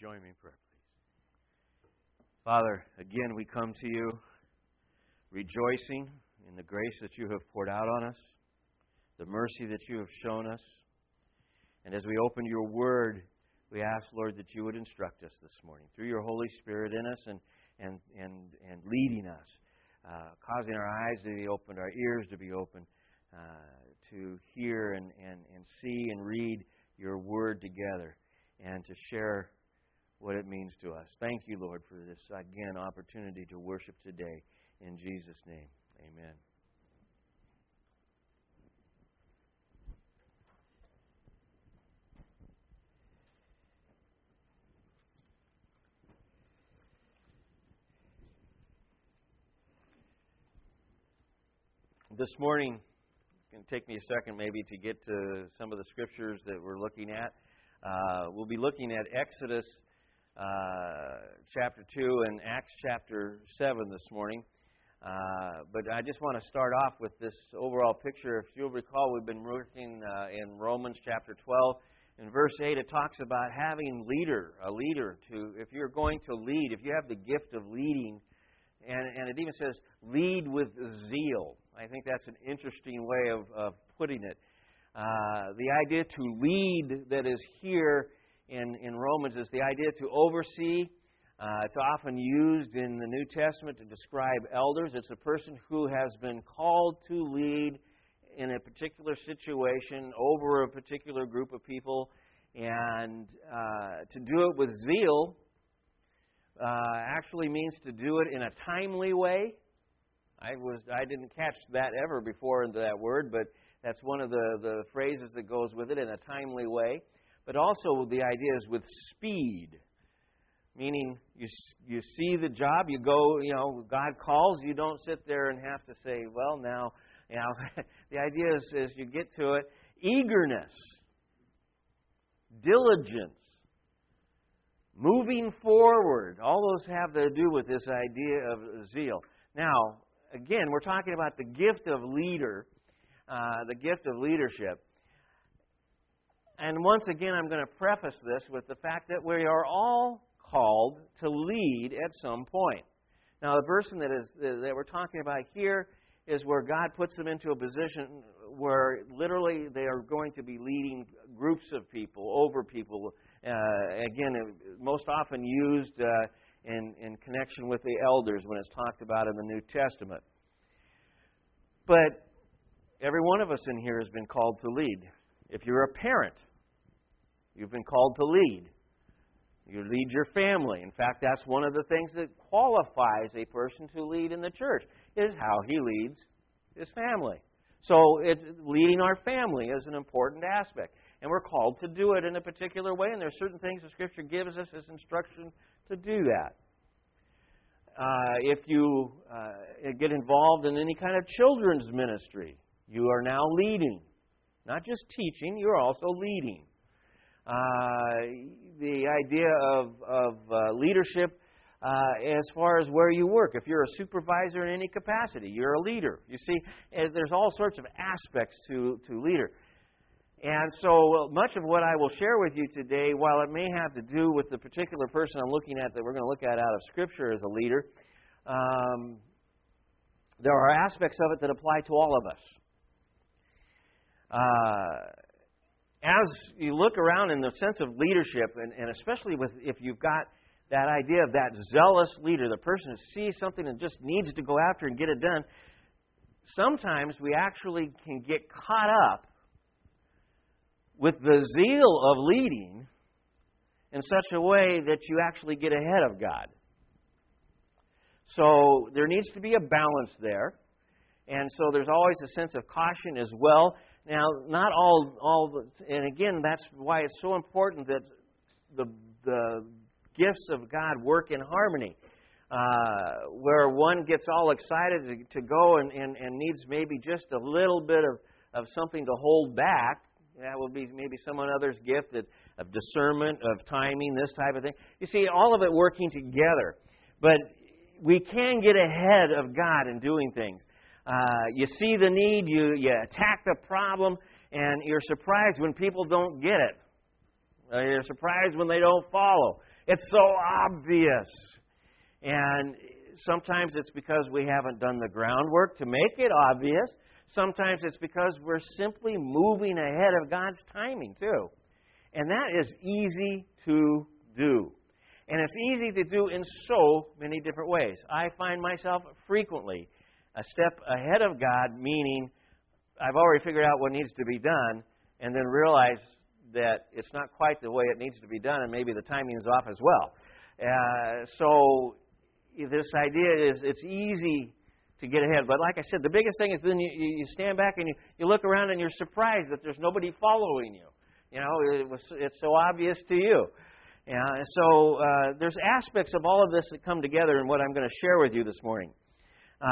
join me in prayer, please? Father, again we come to you rejoicing in the grace that you have poured out on us, the mercy that you have shown us. And as we open your word, we ask, Lord, that you would instruct us this morning through your Holy Spirit in us and, and, and, and leading us, uh, causing our eyes to be opened, our ears to be open, uh, to hear and, and, and see and read your word together and to share what it means to us. Thank you, Lord, for this, again, opportunity to worship today. In Jesus' name, amen. This morning, it's going to take me a second maybe to get to some of the scriptures that we're looking at. Uh, we'll be looking at Exodus uh, chapter 2 and Acts chapter 7 this morning. Uh, but I just want to start off with this overall picture. If you'll recall, we've been working uh, in Romans chapter 12. In verse 8, it talks about having leader, a leader to, if you're going to lead, if you have the gift of leading, and, and it even says, lead with zeal. I think that's an interesting way of, of putting it. Uh, the idea to lead that is here in, in Romans is the idea to oversee. Uh, it's often used in the New Testament to describe elders. It's a person who has been called to lead in a particular situation over a particular group of people. And uh, to do it with zeal uh, actually means to do it in a timely way. I was I didn't catch that ever before into that word, but that's one of the, the phrases that goes with it in a timely way. But also the idea is with speed, meaning you you see the job, you go, you know, God calls, you don't sit there and have to say, well, now, you know, the idea is, is you get to it, eagerness, diligence, moving forward. All those have to do with this idea of zeal. Now, again, we're talking about the gift of leader uh, the gift of leadership. And once again, I'm going to preface this with the fact that we are all called to lead at some point. Now, the person that is that we're talking about here is where God puts them into a position where literally they are going to be leading groups of people, over people. Uh, again, most often used uh, in, in connection with the elders when it's talked about in the New Testament. But Every one of us in here has been called to lead. If you're a parent, you've been called to lead. You lead your family. In fact, that's one of the things that qualifies a person to lead in the church is how he leads his family. So it's leading our family is an important aspect. And we're called to do it in a particular way, and there are certain things the Scripture gives us as instruction to do that. Uh, if you uh, get involved in any kind of children's ministry, you are now leading. Not just teaching, you're also leading. Uh, the idea of, of uh, leadership uh, as far as where you work. If you're a supervisor in any capacity, you're a leader. You see, eh, there's all sorts of aspects to, to leader. And so much of what I will share with you today, while it may have to do with the particular person I'm looking at that we're going to look at out of Scripture as a leader, um, there are aspects of it that apply to all of us. Uh, as you look around in the sense of leadership, and, and especially with if you've got that idea of that zealous leader, the person who sees something and just needs to go after and get it done, sometimes we actually can get caught up with the zeal of leading in such a way that you actually get ahead of God. So there needs to be a balance there. And so there's always a sense of caution as well. Now, not all, all the, and again, that's why it's so important that the, the gifts of God work in harmony. Uh, where one gets all excited to, to go and, and, and needs maybe just a little bit of, of something to hold back. That will be maybe someone other's gift of, of discernment, of timing, this type of thing. You see, all of it working together. But we can get ahead of God in doing things. Uh, you see the need, you, you attack the problem, and you're surprised when people don't get it. Uh, you're surprised when they don't follow. It's so obvious. And sometimes it's because we haven't done the groundwork to make it obvious. Sometimes it's because we're simply moving ahead of God's timing, too. And that is easy to do. And it's easy to do in so many different ways. I find myself frequently a step ahead of God, meaning I've already figured out what needs to be done, and then realize that it's not quite the way it needs to be done, and maybe the timing is off as well. Uh, so this idea is it's easy to get ahead. But like I said, the biggest thing is then you, you stand back and you, you look around and you're surprised that there's nobody following you. You know, it was, it's so obvious to you. And so uh, there's aspects of all of this that come together in what I'm going to share with you this morning. Uh,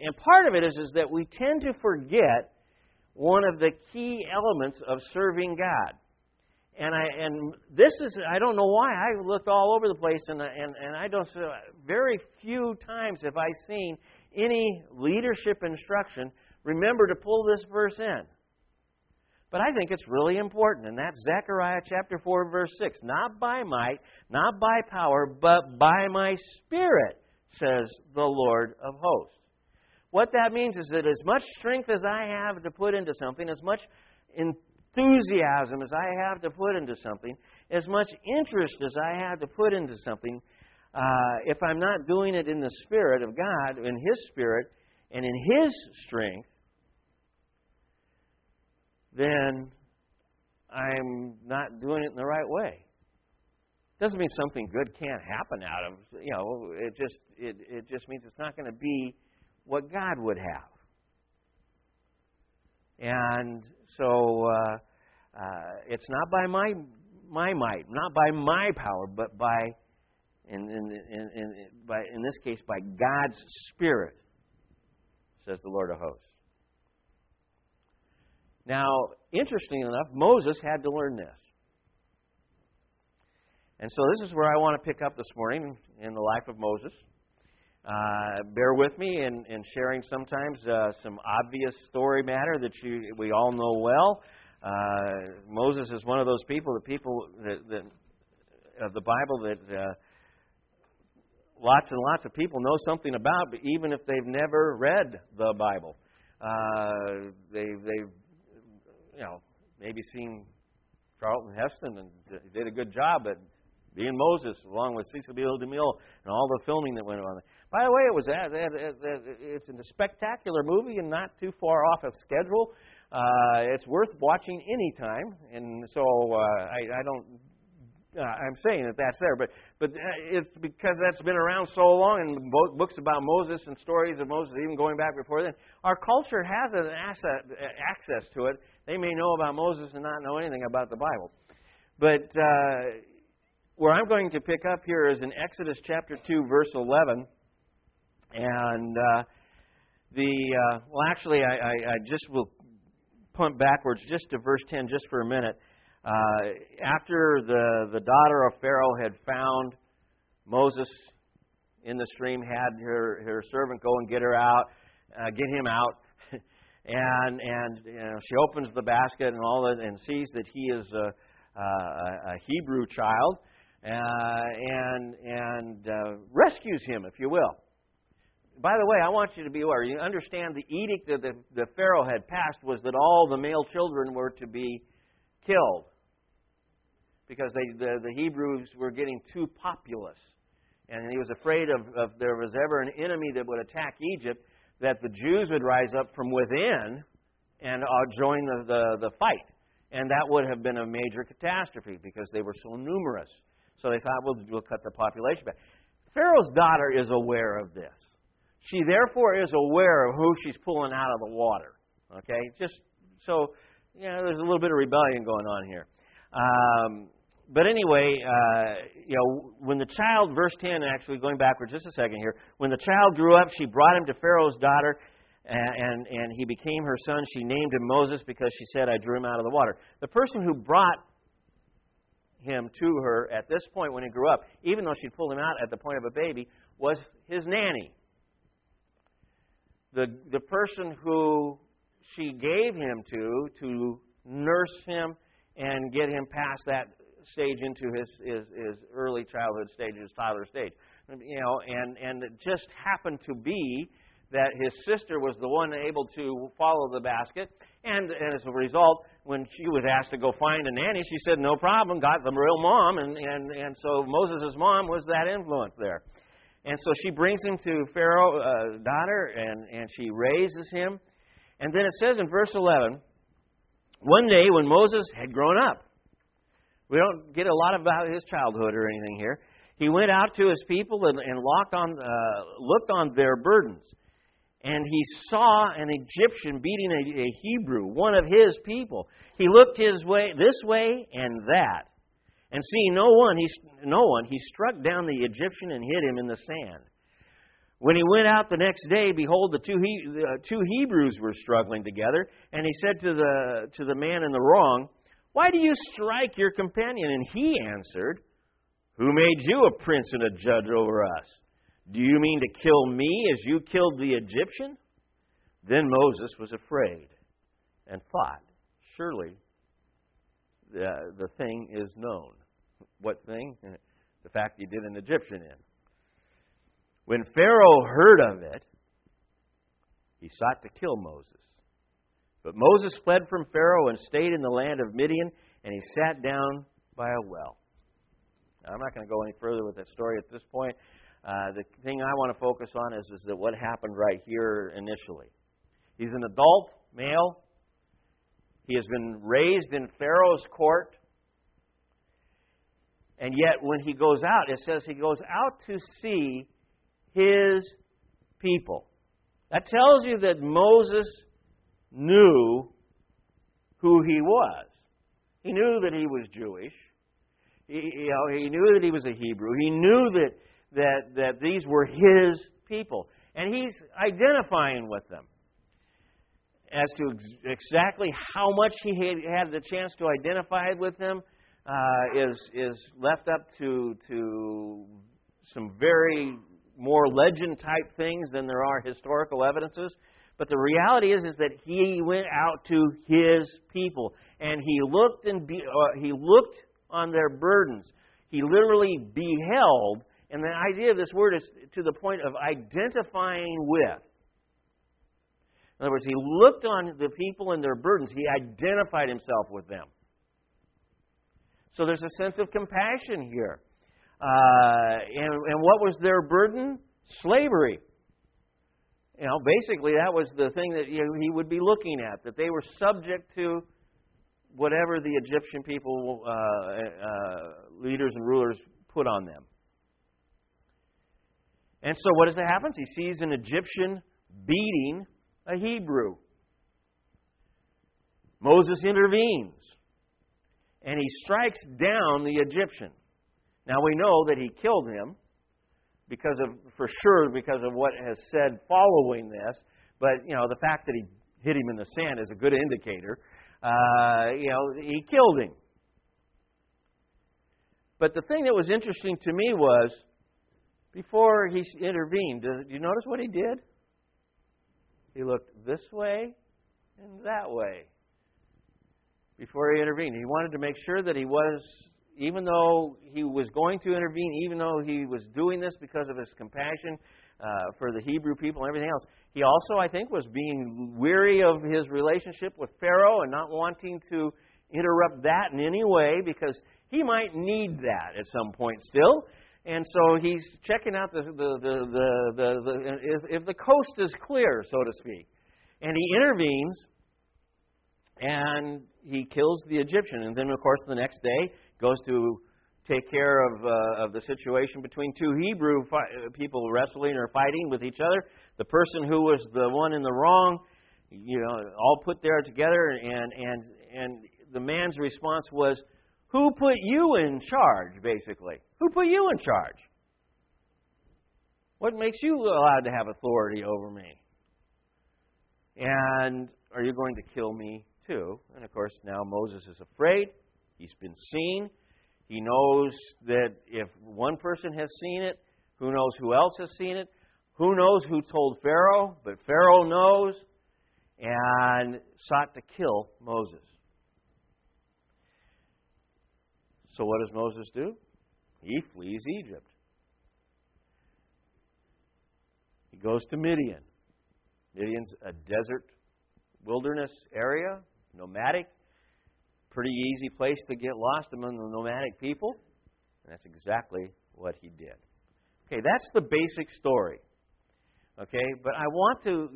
and part of it is, is that we tend to forget one of the key elements of serving God. And I and this is I don't know why I looked all over the place and and and I don't very few times have I seen any leadership instruction remember to pull this verse in. But I think it's really important, and that's Zechariah chapter 4, verse 6. Not by might, not by power, but by my spirit, says the Lord of hosts. What that means is that as much strength as I have to put into something, as much enthusiasm as I have to put into something, as much interest as I have to put into something, uh, if I'm not doing it in the Spirit of God, in His Spirit, and in His strength, then I'm not doing it in the right way. Doesn't mean something good can't happen out of you know. It just it it just means it's not going to be what God would have. And so uh, uh, it's not by my my might, not by my power, but by in, in, in, in, by, in this case by God's Spirit, says the Lord of hosts. Now, interestingly enough, Moses had to learn this. And so this is where I want to pick up this morning in the life of Moses. Uh, bear with me in, in sharing sometimes uh, some obvious story matter that you, we all know well. Uh, Moses is one of those people, the people that, that of the Bible that uh, lots and lots of people know something about, but even if they've never read the Bible, uh, they, they've you know maybe seen Charlton Heston and did a good job at being Moses, along with Cecil B. DeMille and all the filming that went on. By the way, it was that it's a spectacular movie and not too far off a schedule. Uh, it's worth watching any time, and so uh, I, I don't. Uh, I'm saying that that's there, but but uh, it's because that's been around so long, and books about Moses and stories of Moses, even going back before then. Our culture has an asset, access to it. They may know about Moses and not know anything about the Bible, but uh, where I'm going to pick up here is in Exodus chapter 2, verse 11. And uh, the, uh, well, actually, I, I, I, just will punt backwards just to verse 10 just for a minute. Uh, after the, the daughter of Pharaoh had found Moses in the stream, had her, her servant go and get her out, uh, get him out. and and you know, she opens the basket and all that, and sees that he is a, a, a Hebrew child, uh, and and uh, rescues him, if you will. By the way, I want you to be aware. You understand the edict that the, the Pharaoh had passed was that all the male children were to be killed because they, the, the Hebrews were getting too populous. And he was afraid of, if there was ever an enemy that would attack Egypt, that the Jews would rise up from within and uh, join the, the, the fight. And that would have been a major catastrophe because they were so numerous. So they thought, well, we'll cut the population back. Pharaoh's daughter is aware of this. She therefore is aware of who she's pulling out of the water. Okay? Just so, you know, there's a little bit of rebellion going on here. Um, but anyway, uh, you know, when the child, verse 10, actually going backwards just a second here, when the child grew up, she brought him to Pharaoh's daughter, and, and, and he became her son. She named him Moses because she said, I drew him out of the water. The person who brought him to her at this point when he grew up, even though she'd pulled him out at the point of a baby, was his nanny. The, the person who she gave him to to nurse him and get him past that stage into his, his, his early childhood stage, his toddler stage. You know, and, and it just happened to be that his sister was the one able to follow the basket. And, and as a result, when she was asked to go find a nanny, she said, no problem, got the real mom. And, and, and so Moses' mom was that influence there. And so she brings him to Pharaoh's uh, daughter, and, and she raises him. And then it says in verse 11, one day when Moses had grown up, we don't get a lot about his childhood or anything here. He went out to his people and, and on, uh, looked on their burdens and he saw an Egyptian beating a, a, Hebrew, one of his people. He looked his way, this way and that, and seeing no one, he no one, he struck down the Egyptian and hit him in the sand. When he went out the next day, behold, the two, he, the uh, two Hebrews were struggling together, and he said to the to the man in the wrong, "Why do you strike your companion?" And he answered, "Who made you a prince and a judge over us?" Do you mean to kill me as you killed the Egyptian? Then Moses was afraid and thought, Surely the, the thing is known. What thing? The fact he did an Egyptian in. When Pharaoh heard of it, he sought to kill Moses. But Moses fled from Pharaoh and stayed in the land of Midian, and he sat down by a well. Now, I'm not going to go any further with that story at this point. Uh, the thing I want to focus on is, is that what happened right here initially. He's an adult male. He has been raised in Pharaoh's court. And yet, when he goes out, it says he goes out to see his people. That tells you that Moses knew who he was. He knew that he was Jewish. He, you know, he knew that he was a Hebrew. He knew that that, that these were his people. And he's identifying with them. As to ex- exactly how much he had, had the chance to identify with them uh, is, is left up to, to some very more legend type things than there are historical evidences. But the reality is, is that he went out to his people and he looked and be, uh, he looked on their burdens. He literally beheld and the idea of this word is to the point of identifying with. In other words, he looked on the people and their burdens, he identified himself with them. So there's a sense of compassion here. Uh, and, and what was their burden? Slavery. You know, basically, that was the thing that you know, he would be looking at, that they were subject to whatever the Egyptian people, uh, uh, leaders and rulers, put on them. And so what does it happen? He sees an Egyptian beating a Hebrew. Moses intervenes and he strikes down the Egyptian. Now we know that he killed him because of for sure because of what has said following this, but you know the fact that he hit him in the sand is a good indicator. Uh, you know he killed him. But the thing that was interesting to me was before he intervened, did you notice what he did? He looked this way and that way before he intervened. He wanted to make sure that he was, even though he was going to intervene, even though he was doing this because of his compassion uh, for the Hebrew people and everything else, he also, I think, was being weary of his relationship with Pharaoh and not wanting to interrupt that in any way because he might need that at some point still. And so he's checking out the, the, the, the, the, the if, if the coast is clear, so to speak. And he intervenes and he kills the Egyptian. And then, of course, the next day goes to take care of, uh, of the situation between two Hebrew fi- people wrestling or fighting with each other. The person who was the one in the wrong, you know, all put there together, and, and, and the man's response was, Who put you in charge, basically? Who put you in charge? What makes you allowed to have authority over me? And are you going to kill me too? And of course, now Moses is afraid. He's been seen. He knows that if one person has seen it, who knows who else has seen it? Who knows who told Pharaoh? But Pharaoh knows and sought to kill Moses. So what does Moses do? He flees Egypt. He goes to Midian. Midian's a desert wilderness area, nomadic, pretty easy place to get lost among the nomadic people. And that's exactly what he did. Okay, that's the basic story. Okay, but I want to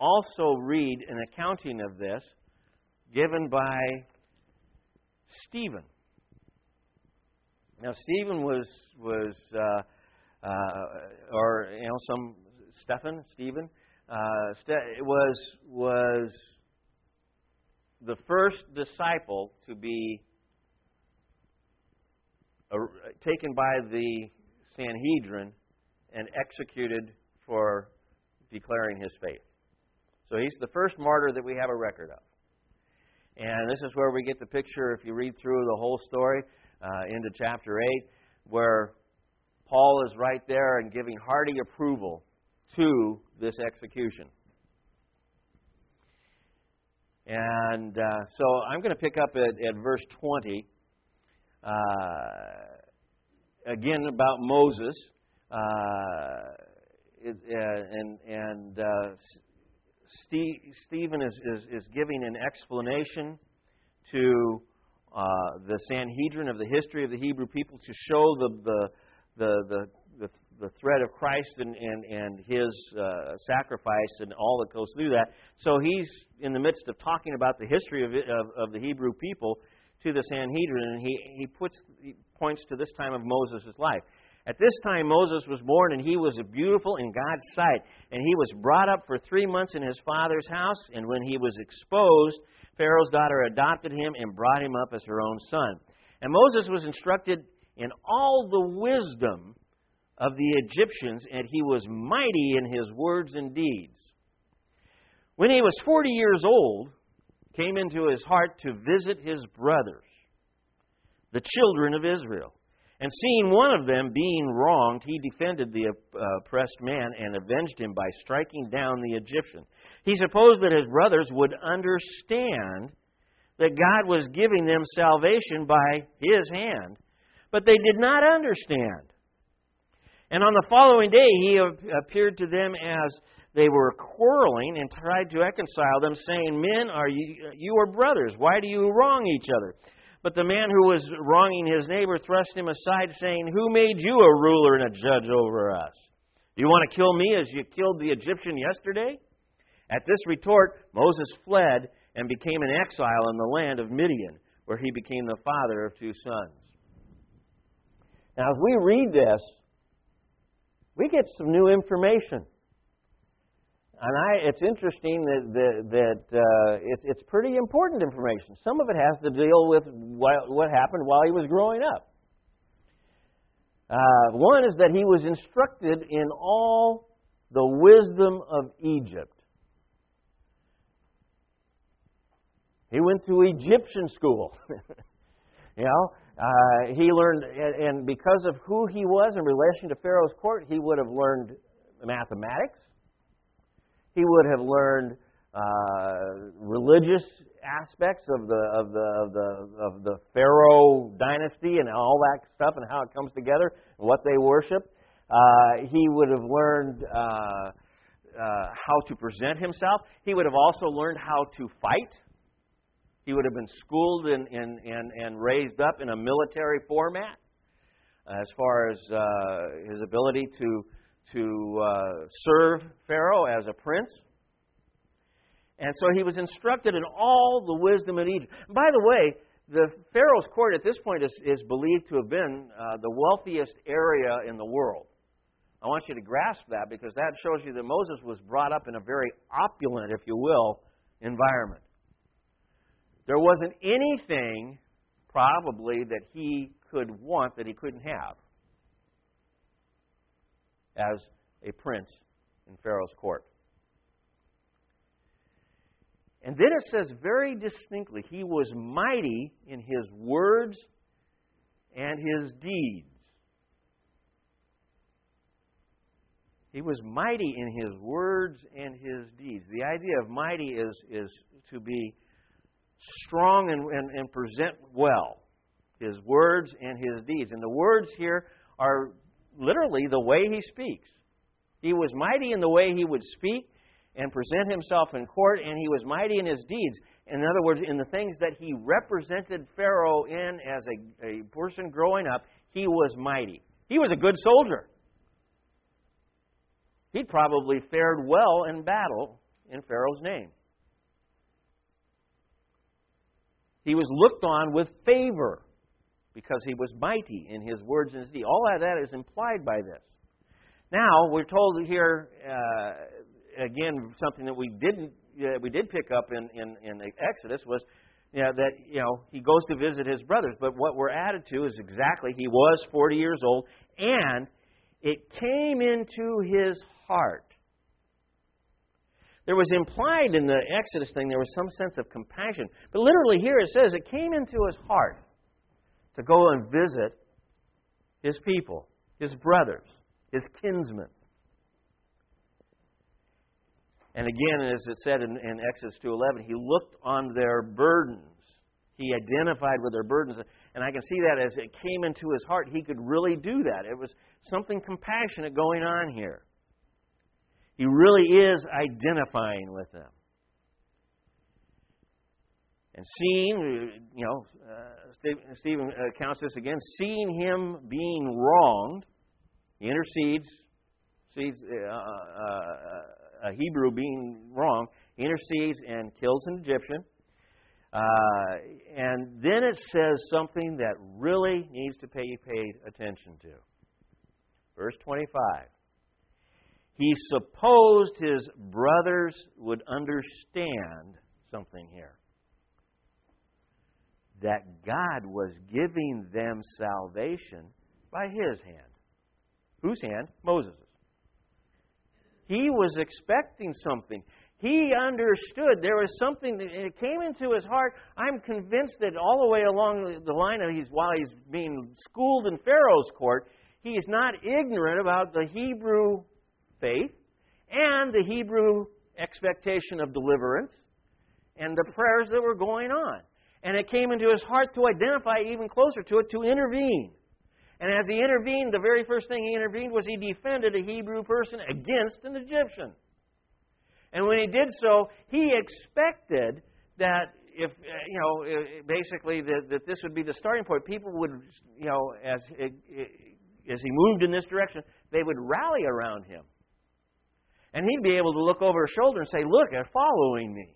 also read an accounting of this given by Stephen. Now, Stephen was was uh, uh, or you know some Stephen Stephen uh, was was the first disciple to be taken by the Sanhedrin and executed for declaring his faith. So he's the first martyr that we have a record of. And this is where we get the picture, if you read through the whole story uh, into chapter 8, where Paul is right there and giving hearty approval to this execution. And uh, so I'm going to pick up at, at verse 20. Uh, again, about Moses. Uh, it, uh, and and uh, Stephen is, is, is, giving an explanation to uh, the Sanhedrin of the history of the Hebrew people to show the, the, the, the, the, the thread of Christ and, and, and his uh, sacrifice and all that goes through that. So he's in the midst of talking about the history of, of, of the Hebrew people to the Sanhedrin, and he, he, puts, he points to this time of Moses' life. At this time, Moses was born, and he was beautiful in God's sight. And he was brought up for three months in his father's house. And when he was exposed, Pharaoh's daughter adopted him and brought him up as her own son. And Moses was instructed in all the wisdom of the Egyptians, and he was mighty in his words and deeds. When he was 40 years old, came into his heart to visit his brothers, the children of Israel. And seeing one of them being wronged, he defended the uh, oppressed man and avenged him by striking down the Egyptian. He supposed that his brothers would understand that God was giving them salvation by his hand, but they did not understand. And on the following day, he appeared to them as they were quarreling and tried to reconcile them, saying, Men, are you, you are brothers. Why do you wrong each other? But the man who was wronging his neighbor thrust him aside, saying, Who made you a ruler and a judge over us? Do you want to kill me as you killed the Egyptian yesterday? At this retort, Moses fled and became an exile in the land of Midian, where he became the father of two sons. Now, as we read this, we get some new information. And I, it's interesting that, that, that uh, it's, it's pretty important information. Some of it has to deal with what, happened while he was growing up. Uh, one is that he was instructed in all the wisdom of Egypt. He went to Egyptian school. you know, uh, he learned, and, because of who he was in relation to Pharaoh's court, he would have learned mathematics he would have learned uh, religious aspects of the of the of the of the Pharaoh dynasty and all that stuff and how it comes together and what they worship. Uh, he would have learned uh, uh, how to present himself. He would have also learned how to fight. He would have been schooled and and and, and raised up in a military format as far as uh, his ability to to uh, serve Pharaoh as a prince. And so he was instructed in all the wisdom of Egypt. By the way, the Pharaoh's court at this point is, is believed to have been uh, the wealthiest area in the world. I want you to grasp that because that shows you that Moses was brought up in a very opulent, if you will, environment. There wasn't anything, probably, that he could want that he couldn't have as a prince in Pharaoh's court. And then it says very distinctly, he was mighty in his words and his deeds. He was mighty in his words and his deeds. The idea of mighty is, is to be strong and, and, and present well. his words and his deeds. And the words here are literally the way he speaks. He was mighty in the way he would speak and present himself in court, and he was mighty in his deeds. In other words, in the things that he represented Pharaoh in as a, a person growing up, he was mighty. He was a good soldier. He'd probably fared well in battle in Pharaoh's name. He was looked on with favor because he was mighty in his words and his deeds. All of that is implied by this. Now we're told here uh, again something that we didn't uh, we did pick up in, in, in Exodus was you know, that you know he goes to visit his brothers. But what we're added to is exactly he was 40 years old, and it came into his heart. There was implied in the Exodus thing there was some sense of compassion, but literally here it says it came into his heart to go and visit his people, his brothers, his kinsmen. And again, as it said in, in Exodus 2.11, he looked on their burdens. He identified with their burdens. And I can see that as it came into his heart, he could really do that. It was something compassionate going on here. He really is identifying with them. And seeing, you know, uh, Stephen accounts this again, seeing him being wronged, he intercedes, sees uh, uh, a Hebrew being wrong, intercedes and kills an Egyptian. Uh, and then it says something that really needs to be paid attention to. Verse 25. He supposed his brothers would understand something here that God was giving them salvation by his hand. Whose hand? Moses'. He was expecting something. He understood there was something that it came into his heart. I'm convinced that all the way along the line of he's while he's being schooled in Pharaoh's court, he is not ignorant about the Hebrew faith and the Hebrew expectation of deliverance and the prayers that were going on. And it came into his heart to identify even closer to it, to intervene. And as he intervened, the very first thing he intervened was he defended a Hebrew person against an Egyptian. And when he did so, he expected that if uh, you know, uh, basically that, that this would be the starting point. People would, you know, as uh, uh, as he moved in this direction, they would rally around him, and he'd be able to look over his shoulder and say, "Look, they're following me."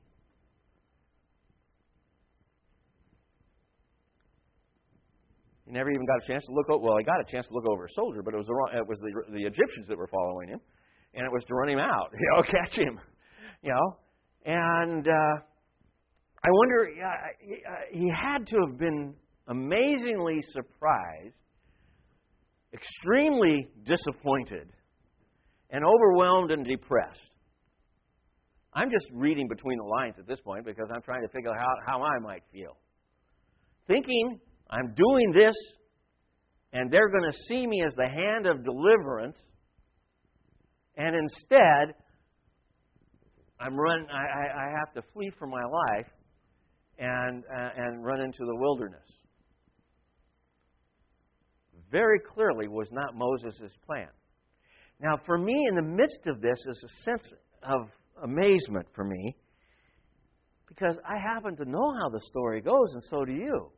He never even got a chance to look. Over, well, he got a chance to look over a soldier, but it was the wrong, it was the, the Egyptians that were following him, and it was to run him out, you know, catch him, you know. And uh, I wonder, uh, he had to have been amazingly surprised, extremely disappointed, and overwhelmed and depressed. I'm just reading between the lines at this point because I'm trying to figure out how, how I might feel. Thinking I'm doing this, and they're going to see me as the hand of deliverance, and instead, I'm run, I, I have to flee for my life and, uh, and run into the wilderness. Very clearly was not Moses' plan. Now, for me, in the midst of this, is a sense of amazement for me because I happen to know how the story goes, and so do you.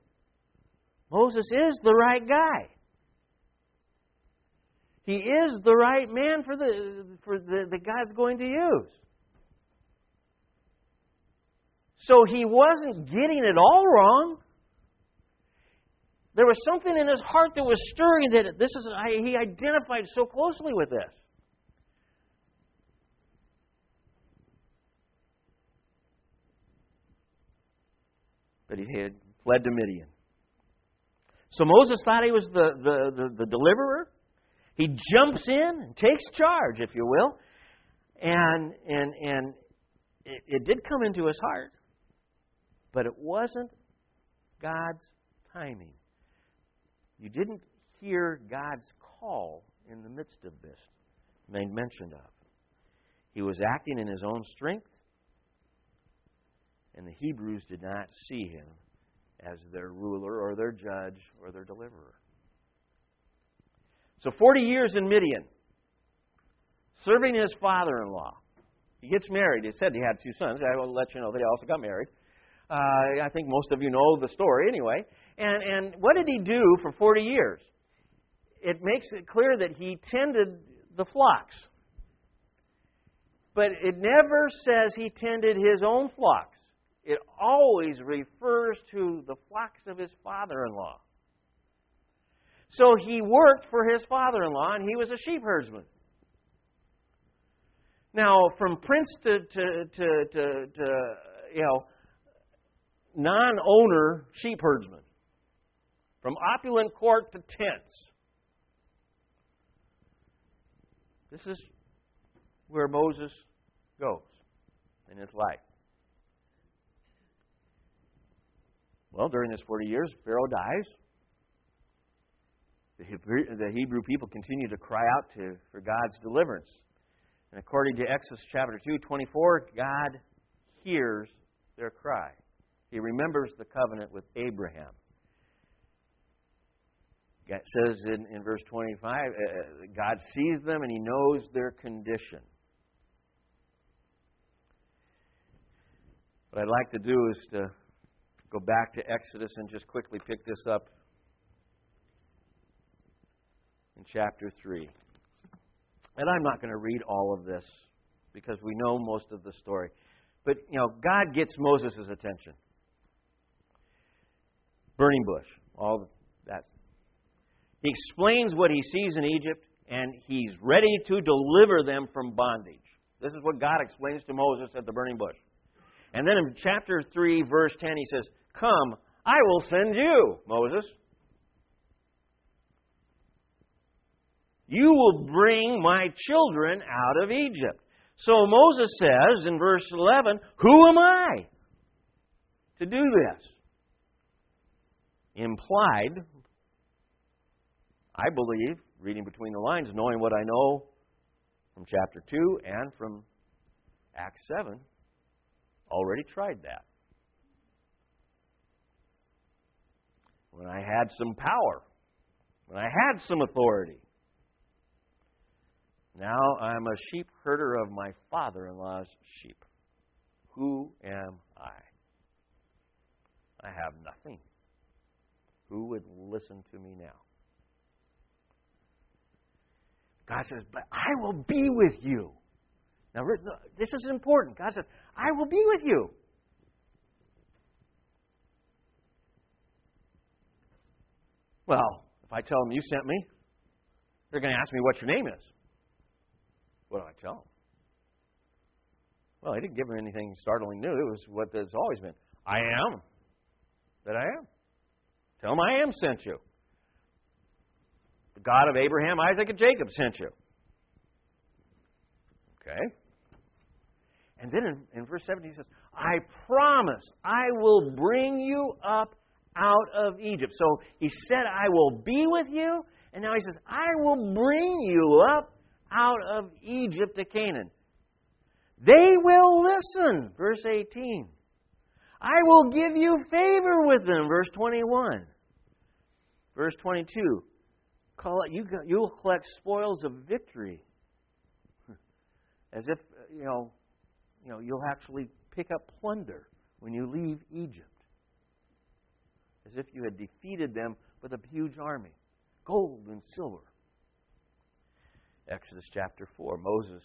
Moses is the right guy. He is the right man for the for the, God's going to use. So he wasn't getting it all wrong. There was something in his heart that was stirring that this is he identified so closely with this. But he had fled to Midian. So Moses thought he was the, the, the, the deliverer. He jumps in and takes charge, if you will. And, and, and it, it did come into his heart, but it wasn't God's timing. You didn't hear God's call in the midst of this made mention of. He was acting in his own strength, and the Hebrews did not see him as their ruler or their judge or their deliverer. So 40 years in Midian, serving his father in law. He gets married. He said he had two sons. I will let you know that he also got married. Uh, I think most of you know the story anyway. And, and what did he do for 40 years? It makes it clear that he tended the flocks. But it never says he tended his own flocks. It always refers to the flocks of his father in law. So he worked for his father in law, and he was a sheep herdsman. Now, from prince to, to, to, to, to you know, non owner sheep herdsman, from opulent court to tents. This is where Moses goes in his life. Well, during this 40 years, Pharaoh dies. The Hebrew, the Hebrew people continue to cry out to, for God's deliverance. And according to Exodus chapter 2, 24, God hears their cry. He remembers the covenant with Abraham. It says in, in verse 25, uh, uh, God sees them and he knows their condition. What I'd like to do is to go back to Exodus and just quickly pick this up in chapter 3. And I'm not going to read all of this because we know most of the story. But, you know, God gets Moses' attention. Burning bush, all that. He explains what he sees in Egypt, and he's ready to deliver them from bondage. This is what God explains to Moses at the burning bush. And then in chapter 3, verse 10, he says, Come, I will send you, Moses. You will bring my children out of Egypt. So Moses says in verse 11, Who am I to do this? Implied, I believe, reading between the lines, knowing what I know from chapter 2 and from Acts 7, already tried that. When I had some power, when I had some authority, now I'm a sheep herder of my father in law's sheep. Who am I? I have nothing. Who would listen to me now? God says, But I will be with you. Now, this is important. God says, I will be with you. Well, if I tell them you sent me, they're going to ask me what your name is. What do I tell them? Well, I didn't give them anything startling new. It was what it's always been. I am that I am. Tell them I am sent you. God of Abraham, Isaac, and Jacob sent you. Okay? And then in, in verse 17 he says, I promise I will bring you up out of Egypt. So he said, I will be with you. And now he says, I will bring you up out of Egypt to Canaan. They will listen. Verse 18. I will give you favor with them. Verse 21. Verse 22. You, you'll collect spoils of victory. As if, you know, you know, you'll actually pick up plunder when you leave Egypt. As if you had defeated them with a huge army. Gold and silver. Exodus chapter 4. Moses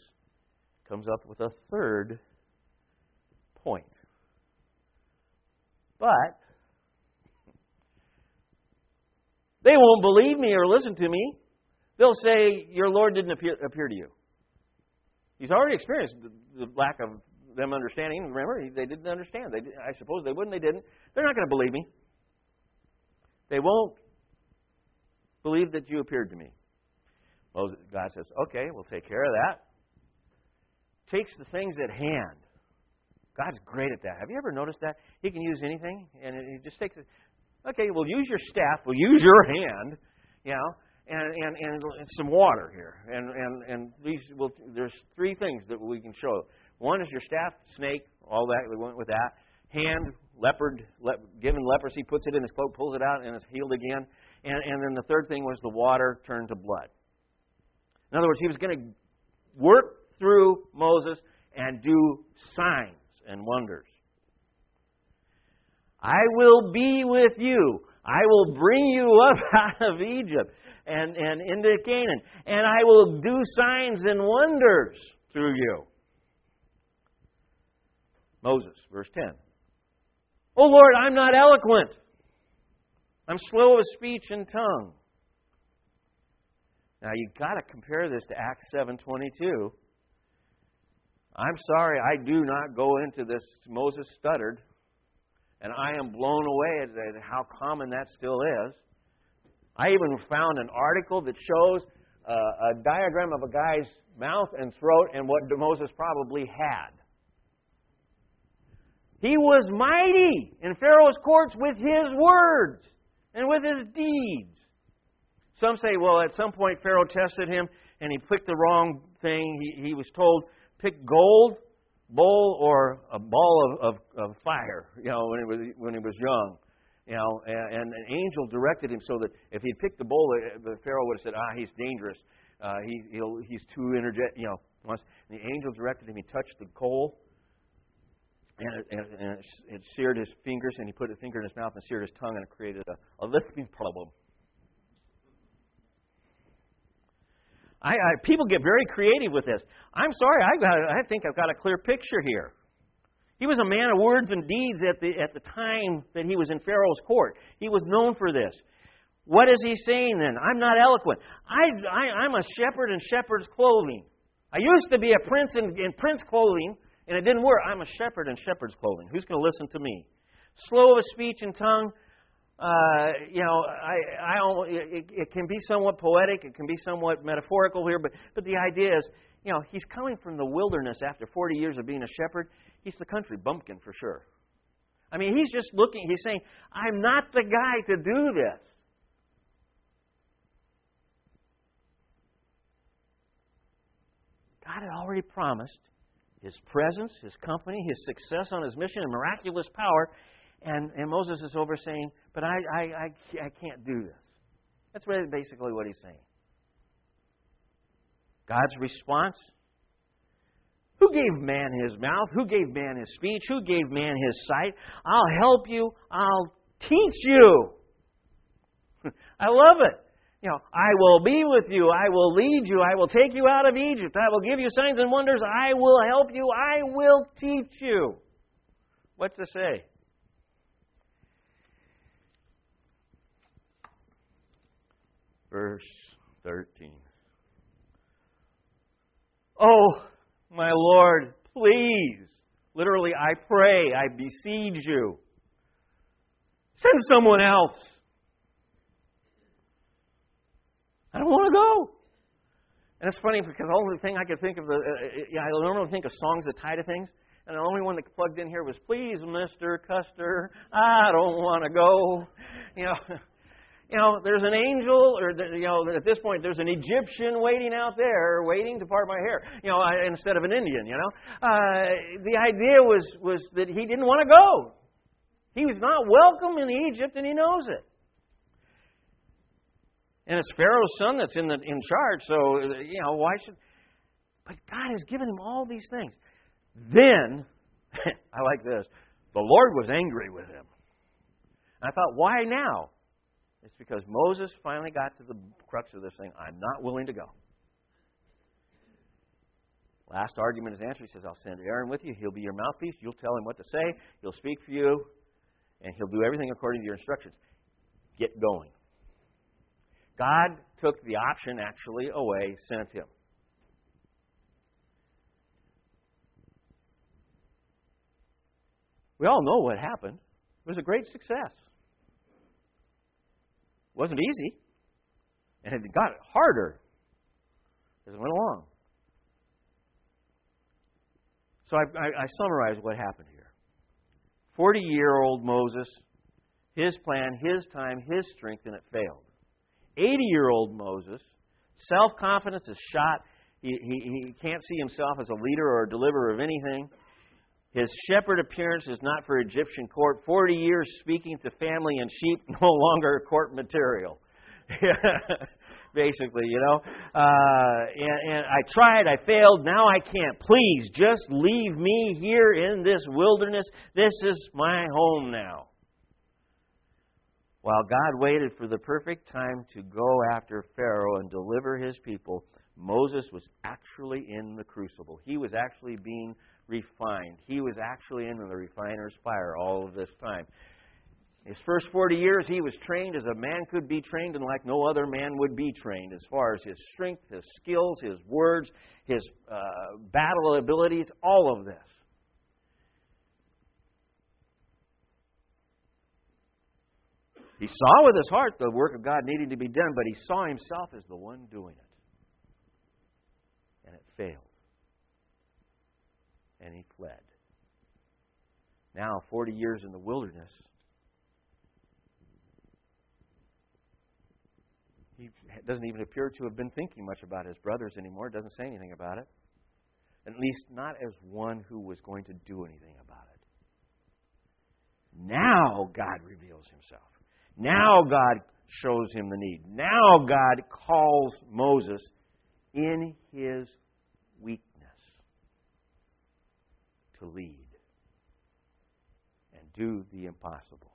comes up with a third point. But they won't believe me or listen to me. They'll say, Your Lord didn't appear, appear to you. He's already experienced the, the lack of them understanding. Remember, they didn't understand. They, I suppose they wouldn't. They didn't. They're not going to believe me. They won't believe that you appeared to me. Moses, God says, okay, we'll take care of that. Takes the things at hand. God's great at that. Have you ever noticed that? He can use anything, and he just takes it. Okay, we'll use your staff. We'll use your hand, you know, and and and, and some water here, and and and these. Will, there's three things that we can show. One is your staff, snake, all that. We went with that. hand, leopard, le- given leprosy, puts it in his cloak, pulls it out, and it's healed again. And, and then the third thing was the water turned to blood. In other words, he was going to work through Moses and do signs and wonders. I will be with you. I will bring you up out of Egypt and, and into Canaan, and I will do signs and wonders through you. Moses, verse 10. Oh Lord, I'm not eloquent. I'm slow of speech and tongue. Now you've got to compare this to Acts 7:22. I'm sorry, I do not go into this. Moses stuttered, and I am blown away at how common that still is. I even found an article that shows uh, a diagram of a guy's mouth and throat and what Moses probably had. He was mighty in Pharaoh's courts with his words and with his deeds. Some say, well, at some point Pharaoh tested him and he picked the wrong thing. He, he was told, pick gold, bowl, or a ball of, of, of fire, you know, when he, was, when he was young. You know, and, and an angel directed him so that if he'd picked the bowl, the Pharaoh would have said, ah, he's dangerous. Uh, he, he'll, he's too energetic, you know. Once the angel directed him, he touched the coal, and, it, and, and it, seared his fingers, and he put a finger in his mouth and seared his tongue, and it created a, a listening problem. I, I, people get very creative with this. I'm sorry, I, got, I think I've got a clear picture here. He was a man of words and deeds at the, at the time that he was in Pharaoh's court. He was known for this. What is he saying then? I'm not eloquent. I, I, I'm a shepherd in shepherd's clothing. I used to be a prince in, in prince clothing, and it didn't work. I'm a shepherd in shepherd's clothing. Who's going to listen to me? Slow of speech and tongue. Uh, you know, I, I it, it can be somewhat poetic, it can be somewhat metaphorical here, but, but the idea is, you know, he's coming from the wilderness after 40 years of being a shepherd. He's the country bumpkin for sure. I mean, he's just looking, he's saying, I'm not the guy to do this. God had already promised his presence, his company, his success on his mission, and miraculous power. And, and Moses is over saying, But I, I, I, I can't do this. That's basically what he's saying. God's response Who gave man his mouth? Who gave man his speech? Who gave man his sight? I'll help you. I'll teach you. I love it. You know, I will be with you. I will lead you. I will take you out of Egypt. I will give you signs and wonders. I will help you. I will teach you. What to say? Verse 13. Oh, my Lord, please. Literally, I pray, I beseech you. Send someone else. I don't want to go. And it's funny because the only thing I could think of, the, uh, uh, yeah, I normally think of songs that tie to things, and the only one that plugged in here was, "Please, Mister Custer, I don't want to go." You know, you know, there's an angel, or you know, at this point, there's an Egyptian waiting out there, waiting to part my hair. You know, instead of an Indian. You know, uh, the idea was was that he didn't want to go. He was not welcome in Egypt, and he knows it. And it's Pharaoh's son that's in, the, in charge, so, you know, why should. But God has given him all these things. Then, I like this, the Lord was angry with him. And I thought, why now? It's because Moses finally got to the crux of this thing. I'm not willing to go. Last argument is answered. He says, I'll send Aaron with you. He'll be your mouthpiece. You'll tell him what to say. He'll speak for you. And he'll do everything according to your instructions. Get going. God took the option actually away, sent him. We all know what happened. It was a great success. Wasn't easy, and it got harder as it went along. So I, I, I summarize what happened here. 40 year old Moses, his plan, his time, his strength, and it failed. 80 year old Moses, self confidence is shot. He, he, he can't see himself as a leader or a deliverer of anything. His shepherd appearance is not for Egyptian court. Forty years speaking to family and sheep, no longer court material. Basically, you know. Uh, and, and I tried, I failed, now I can't. Please, just leave me here in this wilderness. This is my home now. While God waited for the perfect time to go after Pharaoh and deliver his people, Moses was actually in the crucible. He was actually being refined. He was actually in the refiner's fire all of this time. His first 40 years, he was trained as a man could be trained, and like no other man would be trained, as far as his strength, his skills, his words, his uh, battle abilities, all of this. He saw with his heart the work of God needing to be done, but he saw himself as the one doing it. And it failed. And he fled. Now, 40 years in the wilderness, he doesn't even appear to have been thinking much about his brothers anymore. Doesn't say anything about it. At least not as one who was going to do anything about it. Now God reveals himself. Now God shows him the need. Now God calls Moses in his to lead and do the impossible.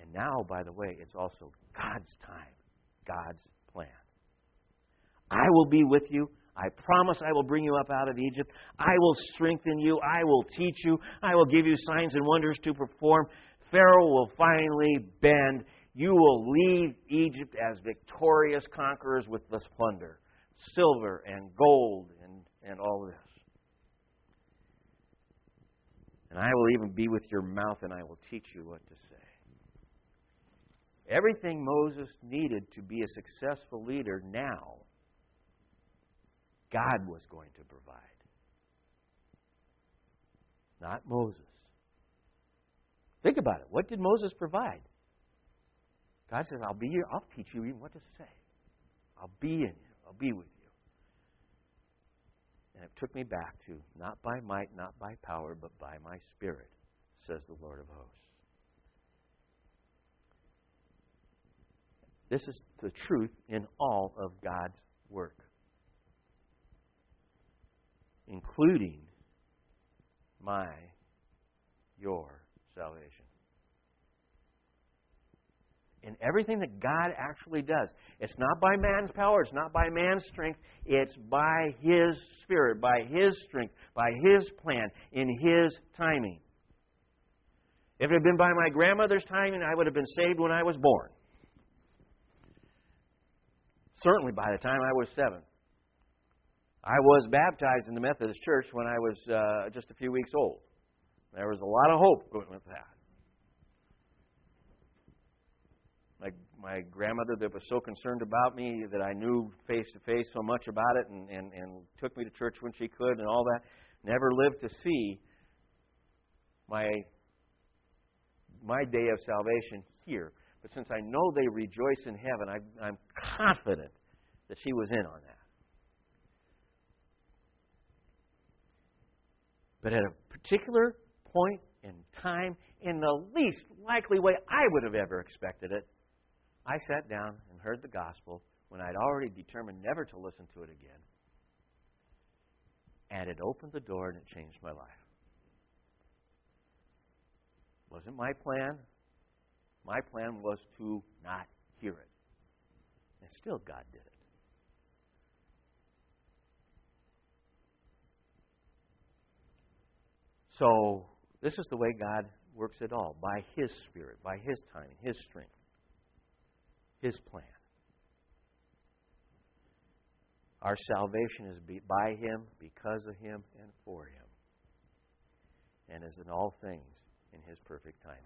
And now, by the way, it's also God's time, God's plan. I will be with you. I promise I will bring you up out of Egypt. I will strengthen you. I will teach you. I will give you signs and wonders to perform. Pharaoh will finally bend. You will leave Egypt as victorious conquerors with the plunder silver and gold and, all this. And I will even be with your mouth and I will teach you what to say. Everything Moses needed to be a successful leader now, God was going to provide. Not Moses. Think about it. What did Moses provide? God says, I'll be here. I'll teach you even what to say. I'll be in you. I'll be with you. And it took me back to not by might, not by power, but by my spirit, says the Lord of hosts. This is the truth in all of God's work, including my, your salvation. In everything that God actually does, it's not by man's power, it's not by man's strength, it's by His Spirit, by His strength, by His plan, in His timing. If it had been by my grandmother's timing, I would have been saved when I was born. Certainly by the time I was seven. I was baptized in the Methodist Church when I was uh, just a few weeks old. There was a lot of hope going with that. My, grandmother, that was so concerned about me that I knew face to face so much about it and, and, and took me to church when she could and all that, never lived to see my, my day of salvation here. But since I know they rejoice in heaven, I, I'm confident that she was in on that. But at a particular point in time, in the least likely way I would have ever expected it, I sat down and heard the gospel when I'd already determined never to listen to it again. And it opened the door and it changed my life. It Wasn't my plan. My plan was to not hear it. And still, God did it. So, this is the way God works it all by His Spirit, by His timing, His strength, His plan. Our salvation is by Him, because of Him, and for Him. And is in all things in His perfect timing.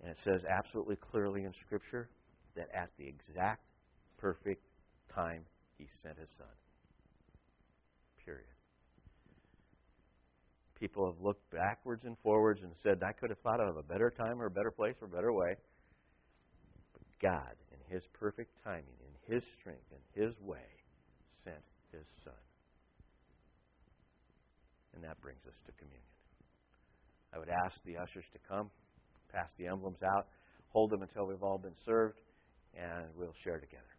And it says absolutely clearly in Scripture that at the exact perfect time He sent His Son. Period. People have looked backwards and forwards and said, I could have thought of a better time or a better place or a better way. God, in His perfect timing, in His strength, in His way, sent His Son. And that brings us to communion. I would ask the ushers to come, pass the emblems out, hold them until we've all been served, and we'll share together.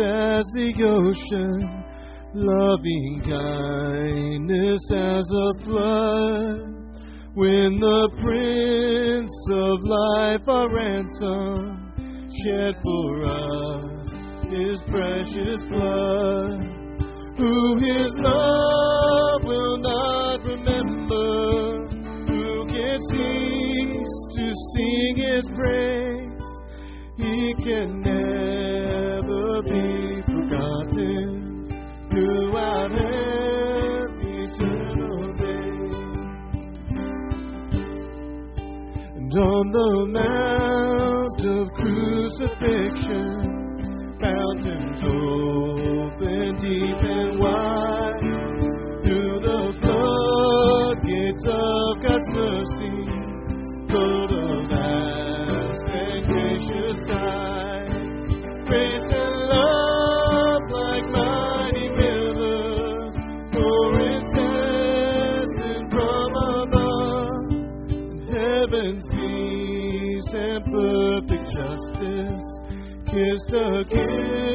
As the ocean, loving kindness as a flood. When the Prince of Life, our ransom, shed for us his precious blood, who his love will not remember, who can cease to sing his praise, can never be forgotten throughout heaven's eternal day. And on the mount of crucifixion, fountains open deep and wide. Kissed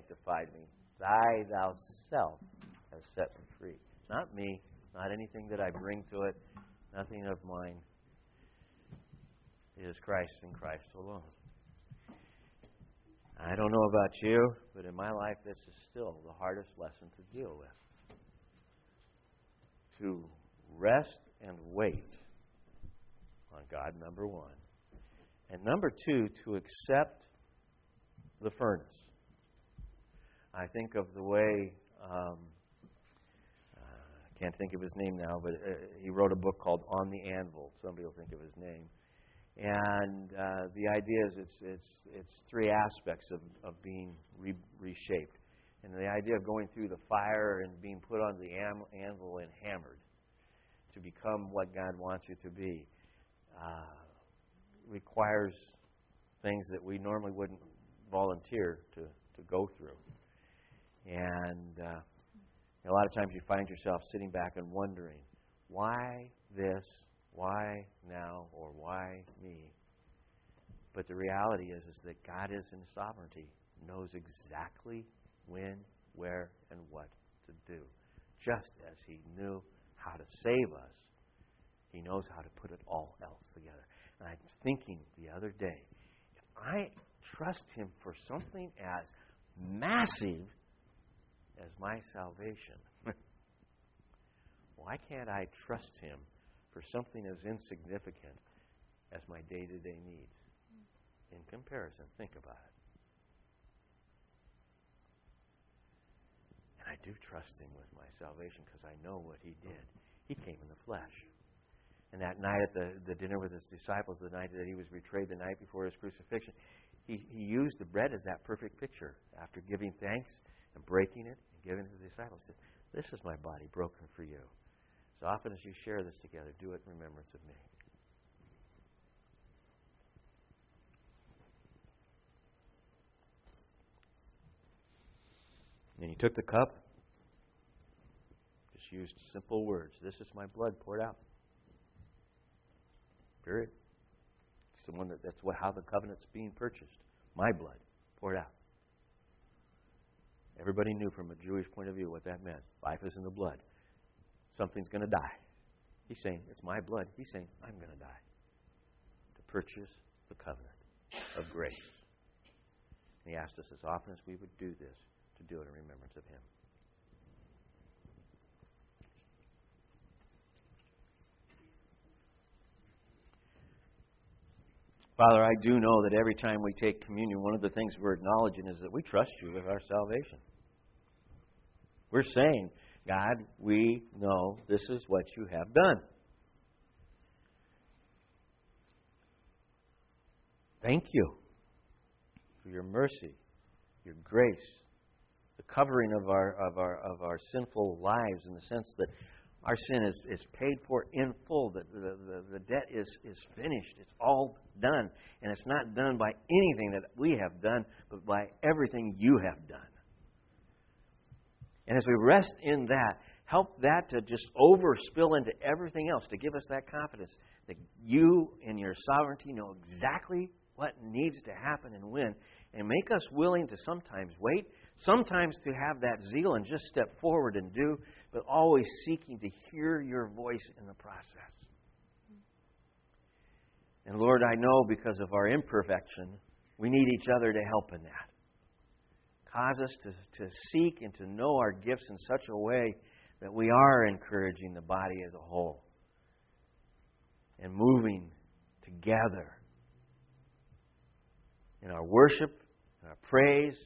sanctified me. Thy has set me free. Not me, not anything that I bring to it, nothing of mine. It is Christ and Christ alone. I don't know about you, but in my life, this is still the hardest lesson to deal with. To rest and wait on God, number one. And number two, to accept the furnace. I think of the way, um, uh, I can't think of his name now, but uh, he wrote a book called On the Anvil. Somebody will think of his name. And uh, the idea is it's, it's, it's three aspects of, of being re- reshaped. And the idea of going through the fire and being put on the am- anvil and hammered to become what God wants you to be uh, requires things that we normally wouldn't volunteer to, to go through. And uh, a lot of times you find yourself sitting back and wondering, why this, why now, or why me? But the reality is, is that God is in sovereignty, knows exactly when, where, and what to do. Just as He knew how to save us, He knows how to put it all else together. And I'm thinking the other day, if I trust Him for something as massive as my salvation, why can't I trust Him for something as insignificant as my day to day needs? In comparison, think about it. And I do trust Him with my salvation because I know what He did. He came in the flesh. And that night at the, the dinner with His disciples, the night that He was betrayed, the night before His crucifixion, He, he used the bread as that perfect picture. After giving thanks and breaking it giving to the disciples, said, This is my body broken for you. As often as you share this together, do it in remembrance of me. And he took the cup, just used simple words. This is my blood poured out. Period. It's the one that, that's what, how the covenant's being purchased. My blood poured out. Everybody knew from a Jewish point of view what that meant. Life is in the blood. Something's going to die. He's saying, It's my blood. He's saying, I'm going to die to purchase the covenant of grace. And he asked us as often as we would do this to do it in remembrance of him. Father, I do know that every time we take communion, one of the things we're acknowledging is that we trust you with our salvation. We're saying, God, we know this is what you have done. Thank you for your mercy, your grace, the covering of our, of our, of our sinful lives in the sense that our sin is, is paid for in full. The, the, the, the debt is, is finished. It's all done. And it's not done by anything that we have done, but by everything you have done. And as we rest in that, help that to just overspill into everything else, to give us that confidence that you, in your sovereignty, know exactly what needs to happen and when, and make us willing to sometimes wait, sometimes to have that zeal and just step forward and do, but always seeking to hear your voice in the process. And Lord, I know because of our imperfection, we need each other to help in that. Cause us to, to seek and to know our gifts in such a way that we are encouraging the body as a whole and moving together in our worship, in our praise,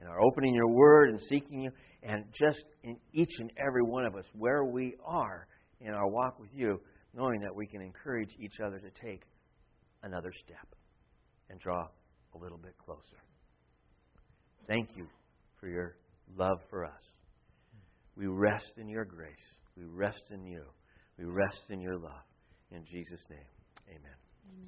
in our opening your word and seeking you, and just in each and every one of us where we are in our walk with you, knowing that we can encourage each other to take another step and draw a little bit closer. Thank you for your love for us. We rest in your grace. We rest in you. We rest in your love. In Jesus' name, amen. amen.